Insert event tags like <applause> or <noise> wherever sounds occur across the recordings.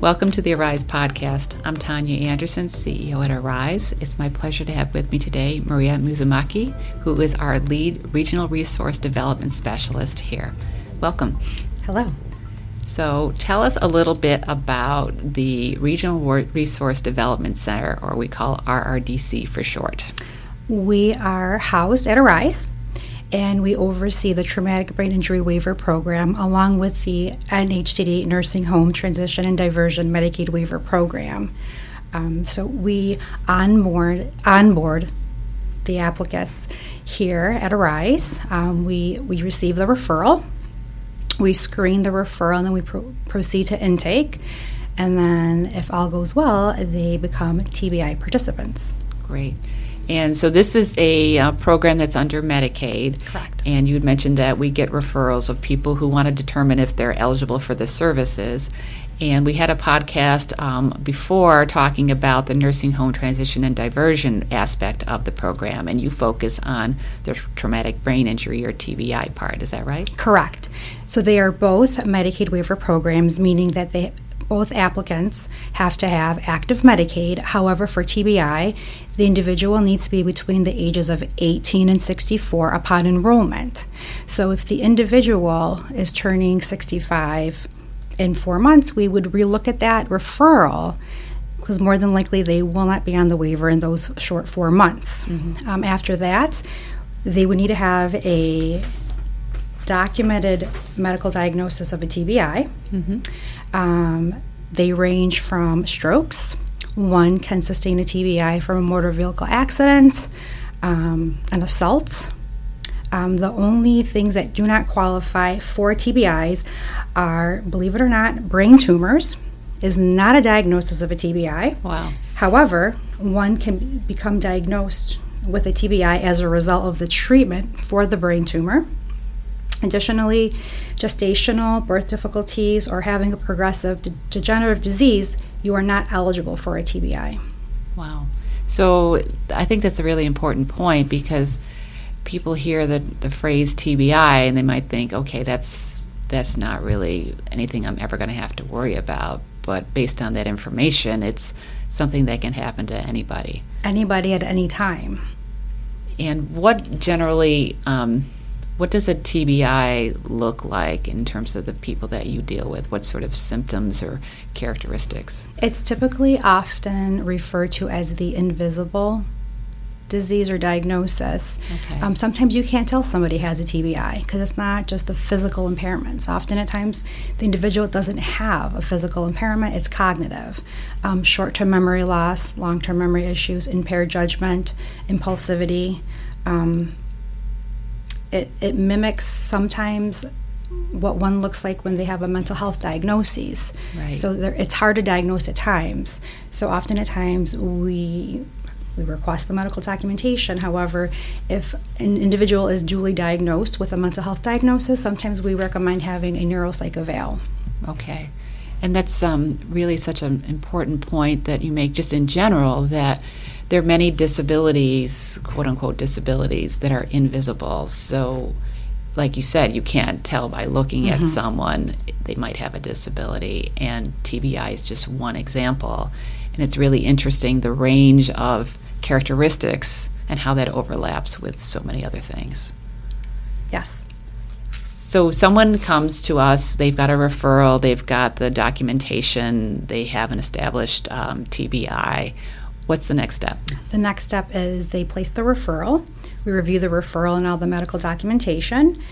Welcome to the Arise podcast. I'm Tania Anderson, CEO at Arise. It's my pleasure to have with me today Maria Musumeci, who is our lead regional resource development specialist here. Welcome. Hello. So, tell us a little bit about the Regional Resource Development Center, or we call RRDC for short. We are housed at Arise and we oversee the Traumatic Brain Injury Waiver Program along with the NHTD Nursing Home Transition and Diversion Medicaid Waiver Program. Um, so we onboard onboard the applicants here at Arise. Um, we we receive the referral, we screen the referral, and then we pro- proceed to intake. And then, if all goes well, they become TBI participants. Great. And so this is a uh, program that's under Medicaid. Correct. And you had mentioned that we get referrals of people who want to determine if they're eligible for the services. And we had a podcast um, before talking about the nursing home transition and diversion aspect of the program, and you focus on the traumatic brain injury or TBI part. Is that right? Correct. So they are both Medicaid waiver programs, meaning that they both applicants have to have active Medicaid. However, for TBI, the individual needs to be between the ages of 18 and 64 upon enrollment. So if the individual is turning 65 in four months, we would relook at that referral because more than likely they will not be on the waiver in those short four months. Mm-hmm. Um, after that, they would need to have a documented medical diagnosis of a TBI. Mm-hmm. Um, they range from strokes. One can sustain a TBI from a motor vehicle accident, um, an assault. Um, the only things that do not qualify for TBIs are, believe it or not, brain tumors is not a diagnosis of a TBI. Wow. However, one can become diagnosed with a TBI as a result of the treatment for the brain tumor. Additionally, gestational birth difficulties or having a progressive de- degenerative disease, you are not eligible for a TBI. Wow. So I think that's a really important point because people hear the, the phrase TBI and they might think, okay, that's that's not really anything I'm ever going to have to worry about. But based on that information, it's something that can happen to anybody. Anybody at any time. And what generally um, what does a TBI look like in terms of the people that you deal with? What sort of symptoms or characteristics? It's typically often referred to as the invisible disease or diagnosis. Okay. Um, sometimes you can't tell somebody has a TBI because it's not just the physical impairments. Often at times, the individual doesn't have a physical impairment, it's cognitive. Um, Short term memory loss, long term memory issues, impaired judgment, impulsivity. Um, it, it mimics sometimes what one looks like when they have a mental health diagnosis. Right. So it's hard to diagnose at times. So often at times we we request the medical documentation. However, if an individual is duly diagnosed with a mental health diagnosis, sometimes we recommend having a neuropsych eval. Okay. And that's um, really such an important point that you make just in general that there are many disabilities, quote unquote disabilities, that are invisible. So, like you said, you can't tell by looking mm-hmm. at someone they might have a disability, and TBI is just one example. And it's really interesting the range of characteristics and how that overlaps with so many other things. Yes. So someone comes to us, they've got a referral, they've got the documentation, they have an established um, TBI. What's the next step? The next step is they place the referral. We review the referral and all the medical documentation.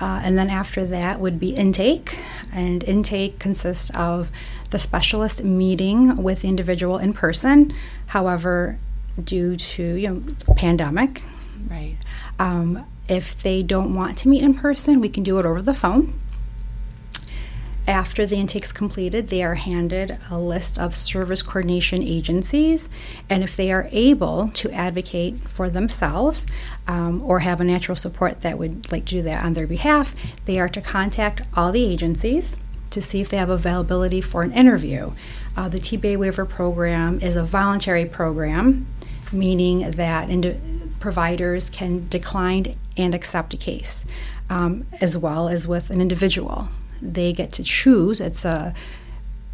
Uh, and then after that would be intake. And intake consists of the specialist meeting with the individual in person. However, due to you know pandemic, right? Um, if they don't want to meet in person, we can do it over the phone. After the intake is completed, they are handed a list of service coordination agencies, and if they are able to advocate for themselves um, or have a natural support that would like to do that on their behalf, they are to contact all the agencies to see if they have availability for an interview. Uh, the TBI waiver program is a voluntary program, meaning that ind- providers can decline and accept a case, um, as well as with an individual they get to choose. It's a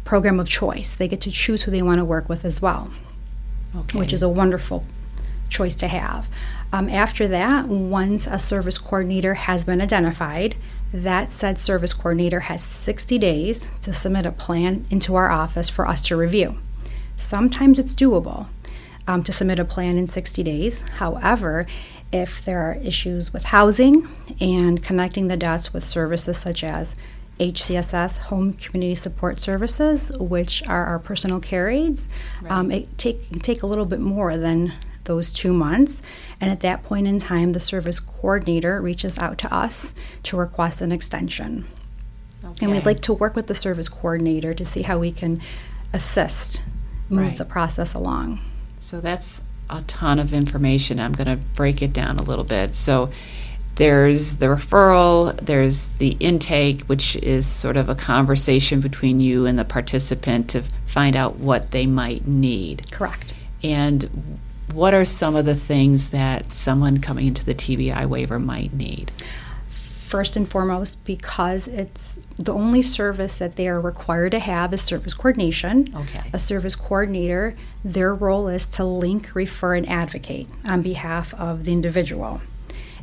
program of choice. They get to choose who they want to work with as well, Okay. which is a wonderful choice to have. Um, after that, once a service coordinator has been identified, that said service coordinator has 60 days to submit a plan into our office for us to review. Sometimes it's doable um, to submit a plan in 60 days. However, if there are issues with housing and connecting the dots with services such as HCSS, Home Community Support Services, which are our personal care aides, um, it take can take a little bit more than those two months. And at that point in time, the service coordinator reaches out to us to request an extension. And we'd like to work with the service coordinator to see how we can assist move Right. the process along. So that's a ton of information. I'm going to break it down a little bit. So there's the referral, there's the intake, which is sort of a conversation between you and the participant to find out what they might need. Correct. And what are some of the things that someone coming into the TBI waiver might need? First and foremost, because it's the only service that they are required to have is service coordination. Okay. A service coordinator, their role is to link, refer, and advocate on behalf of the individual.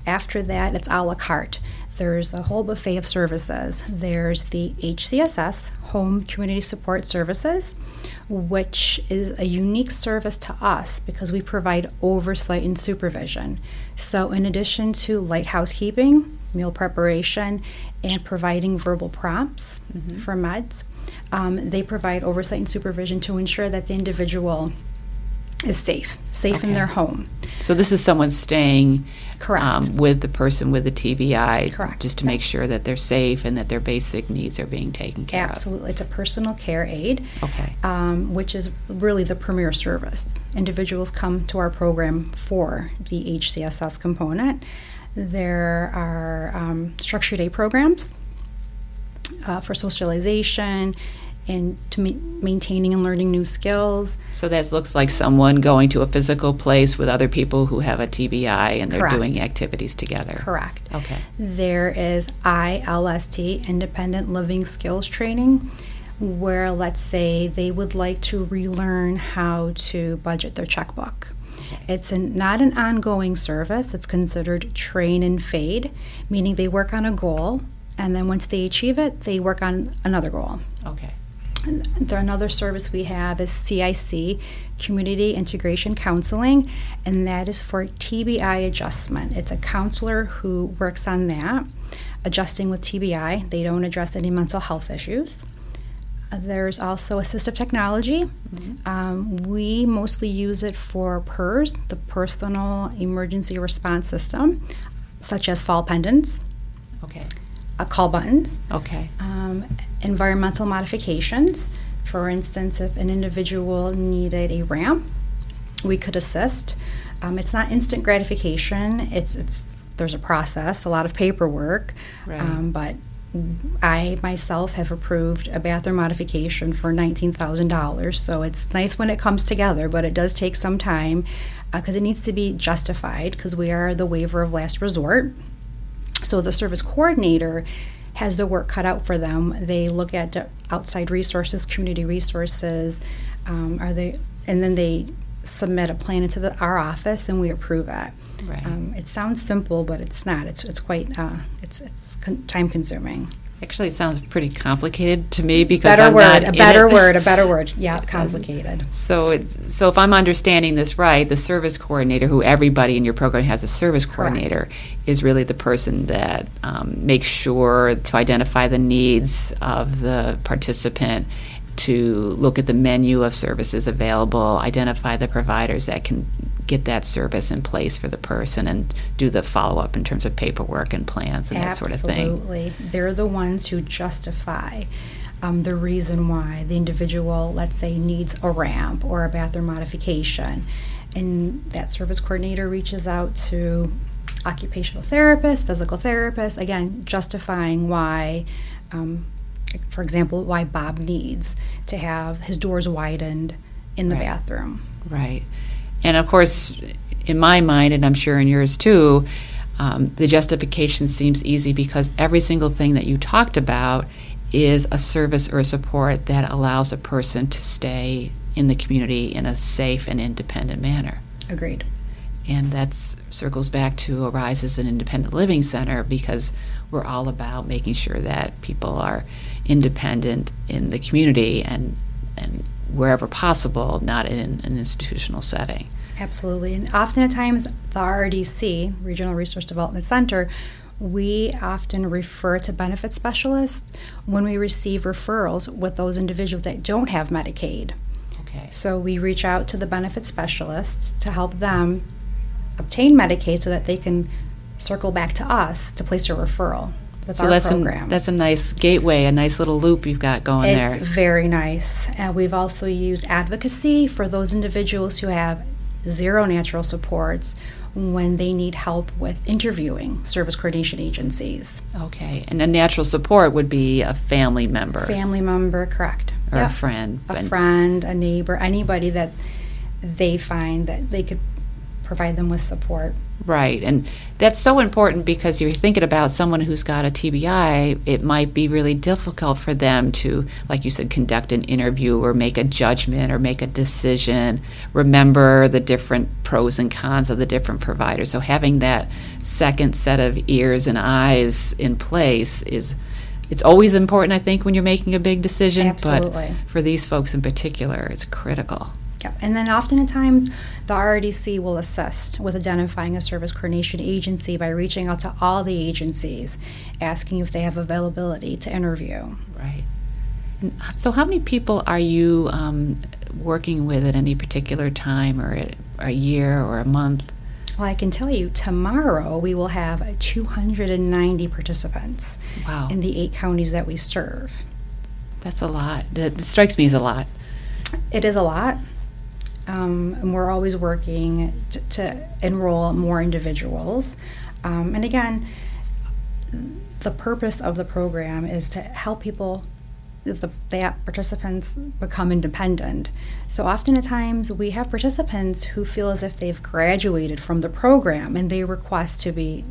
After that, it's a la carte. There's a whole buffet of services. There's the HCSS, Home Community Support Services, which is a unique service to us because we provide oversight and supervision. So, in addition to light housekeeping, meal preparation, and providing verbal prompts for meds, um, they provide oversight and supervision to ensure that the individual is safe, safe in their home. So this is someone staying Correct. um, with the person with the TBI, Correct. just to make sure that they're safe and that their basic needs are being taken care of? Absolutely. It's a personal care aide. Okay. um, which is really the premier service. Individuals come to our program for the HCSS component. There are um, structured day programs uh, for socialization and to ma- maintaining and learning new skills. So that looks like someone going to a physical place with other people who have a TBI and they're Correct. doing activities together. Correct. Okay. There is ILST, Independent Living Skills Training, where let's say they would like to relearn how to budget their checkbook. It's an, not an ongoing service, it's considered train and fade, meaning they work on a goal and then once they achieve it, they work on another goal. Okay. Another service we have is CIC, Community Integration Counseling, and that is for TBI adjustment. It's a counselor who works on that, adjusting with TBI. They don't address any mental health issues. Uh, There's also assistive technology. Um, we mostly use it for PERS, the Personal Emergency Response System, such as fall pendants, Okay. Uh, call buttons, Okay. um, environmental modifications. For instance, if an individual needed a ramp, we could assist. Um, it's not instant gratification. It's it's there's a process, a lot of paperwork, Right. um, but I myself have approved a bathroom modification for nineteen thousand dollars. So it's nice when it comes together, but it does take some time because it needs to be justified because we are the waiver of last resort. So the service coordinator has the work cut out for them. They look at outside resources, community resources, um, are they, and then they submit a plan into the, our office, and we approve it. Right. Um, it sounds simple, but it's not. It's it's quite uh, it's it's con- time consuming. Actually, it sounds pretty complicated to me because Better I'm word, a better it. word, a better word. <laughs> Yeah, complicated. So, it's, so if I'm understanding this right, the service coordinator, who everybody in your program has a service coordinator, is really the person that um, makes sure to identify the needs of the participant, to look at the menu of services available, identify the providers that can get that service in place for the person, and do the follow up in terms of paperwork and plans and that sort of thing. Absolutely. They're the ones who justify um, the reason why the individual, let's say, needs a ramp or a bathroom modification. And that service coordinator reaches out to occupational therapists, physical therapists, again, justifying why. Um, for example, why Bob needs to have his doors widened in the Right. bathroom. Right. And of course, in my mind, and I'm sure in yours too, um, the justification seems easy because every single thing that you talked about is a service or a support that allows a person to stay in the community in a safe and independent manner. Agreed. And that circles back to Arise as an independent living center because we're all about making sure that people are independent in the community and, and wherever possible, not in an institutional setting. Absolutely. And often at times, the RDC, Regional Resource Development Center, we often refer to benefit specialists when we receive referrals with those individuals that don't have Medicaid. Okay. So we reach out to the benefit specialists to help them obtain Medicaid so that they can circle back to us to place a referral with So our that's program. a, that's a nice gateway, a nice little loop you've got going it's there. very nice. And we've also used advocacy for those individuals who have zero natural supports when they need help with interviewing service coordination agencies. Okay. And a natural support would be a family member Family member, correct. or Yep. a friend. A friend, a neighbor, anybody that they find that they could provide them with support. Right. And that's so important because you're thinking about someone who's got a TBI, it might be really difficult for them to, like you said, conduct an interview or make a judgment or make a decision, remember the different pros and cons of the different providers. So having that second set of ears and eyes in place is it's always important I think when you're making a big decision, Absolutely. but for these folks in particular, it's critical. Yep. And then often at times, the RDC will assist with identifying a service coordination agency by reaching out to all the agencies, asking if they have availability to interview. Right. So, how many people are you um, working with at any particular time, or at a year, or a month? Well, I can tell you, tomorrow we will have 290 participants Wow, in the eight counties that we serve. that's a lot. That strikes me as a lot. It is a lot. Um, and we're always working to, to enroll more individuals. Um, and again, the purpose of the program is to help people, the, the participants, become independent. So often at times we have participants who feel as if they've graduated from the program and they request to be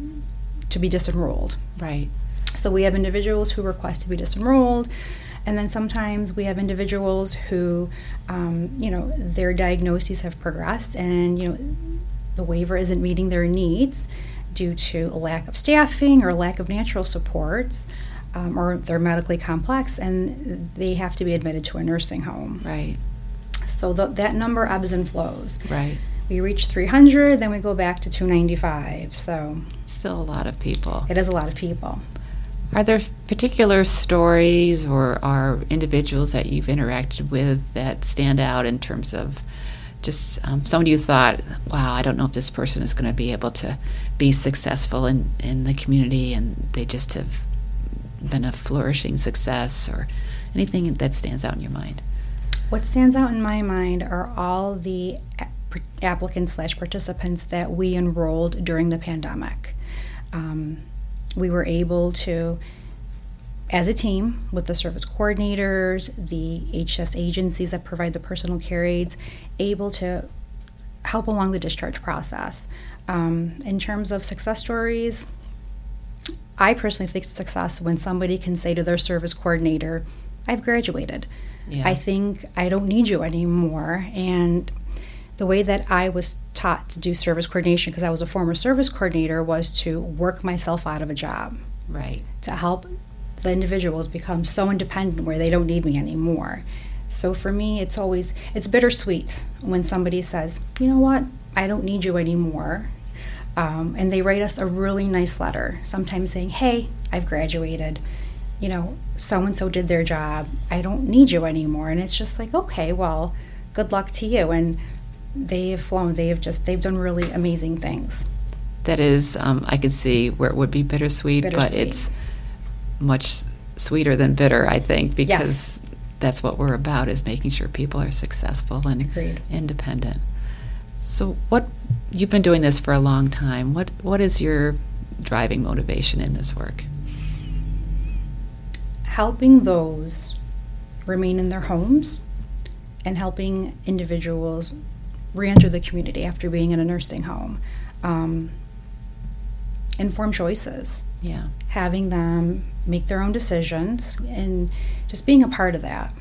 to be disenrolled. Right. So we have individuals who request to be disenrolled, and then sometimes we have individuals who, um, you know, their diagnoses have progressed, and you know, the waiver isn't meeting their needs due to a lack of staffing or lack of natural supports, um, or they're medically complex, and they have to be admitted to a nursing home. Right. So th- that number ebbs and flows. Right. We reach 300, then we go back to 295. So Still a lot of people. it is a lot of people. Are there particular stories or are individuals that you've interacted with that stand out in terms of just um, someone you thought, wow, I don't know if this person is going to be able to be successful in, in the community and they just have been a flourishing success or anything that stands out in your mind? What stands out in my mind are all the applicants slash participants that we enrolled during the pandemic. Um, we were able to, as a team, with the service coordinators, the HS agencies that provide the personal care aides, able to help along the discharge process. Um, in terms of success stories, I personally think success when somebody can say to their service coordinator, I've graduated. I think I don't need you anymore. And the way that I was taught to do service coordination, because I was a former service coordinator, was to work myself out of a job Right. to help the individuals become so independent where they don't need me anymore. So for me, it's always it's bittersweet when somebody says, "You know what? I don't need you anymore," um, and they write us a really nice letter, sometimes saying, "Hey, I've graduated. You know, so and so did their job. I don't need you anymore." And it's just like, okay, well, good luck to you. And they have flown. They have just they've done really amazing things. That is, um, I could see where it would be bittersweet, but it's much sweeter than bitter, I think, because that's what we're about is making sure people are successful and Agreed. independent. So, what you've been doing this for a long time. What what is your driving motivation in this work? helping those remain in their homes and helping individuals reenter the community after being in a nursing home. Um, informed choices, Yeah. having them make their own decisions, and just being a part of that.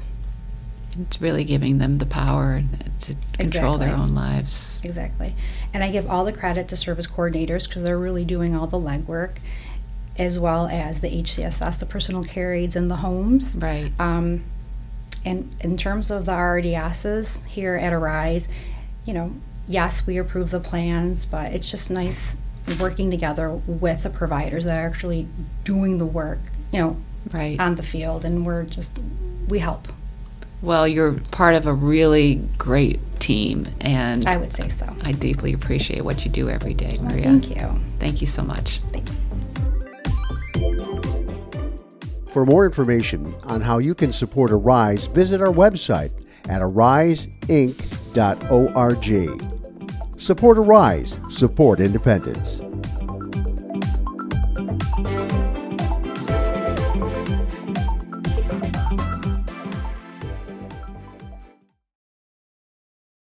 It's really giving them the power to control their own lives. Exactly. And I give all the credit to service coordinators because they're really doing all the legwork, as well as the HCSS, the personal care aides in the homes. Right. Um, and in terms of the RDSs here at Arise, you know, yes, we approve the plans, but it's just nice working together with the providers that are actually doing the work, you know, Right. on the field, and we're just we help. Well, you're part of a really great team, and I would say so. I deeply appreciate what you do every day, Well, Maria. thank you. Thank you so much. Thanks. For more information on how you can support Arise, visit our website at Support Arise, support independence.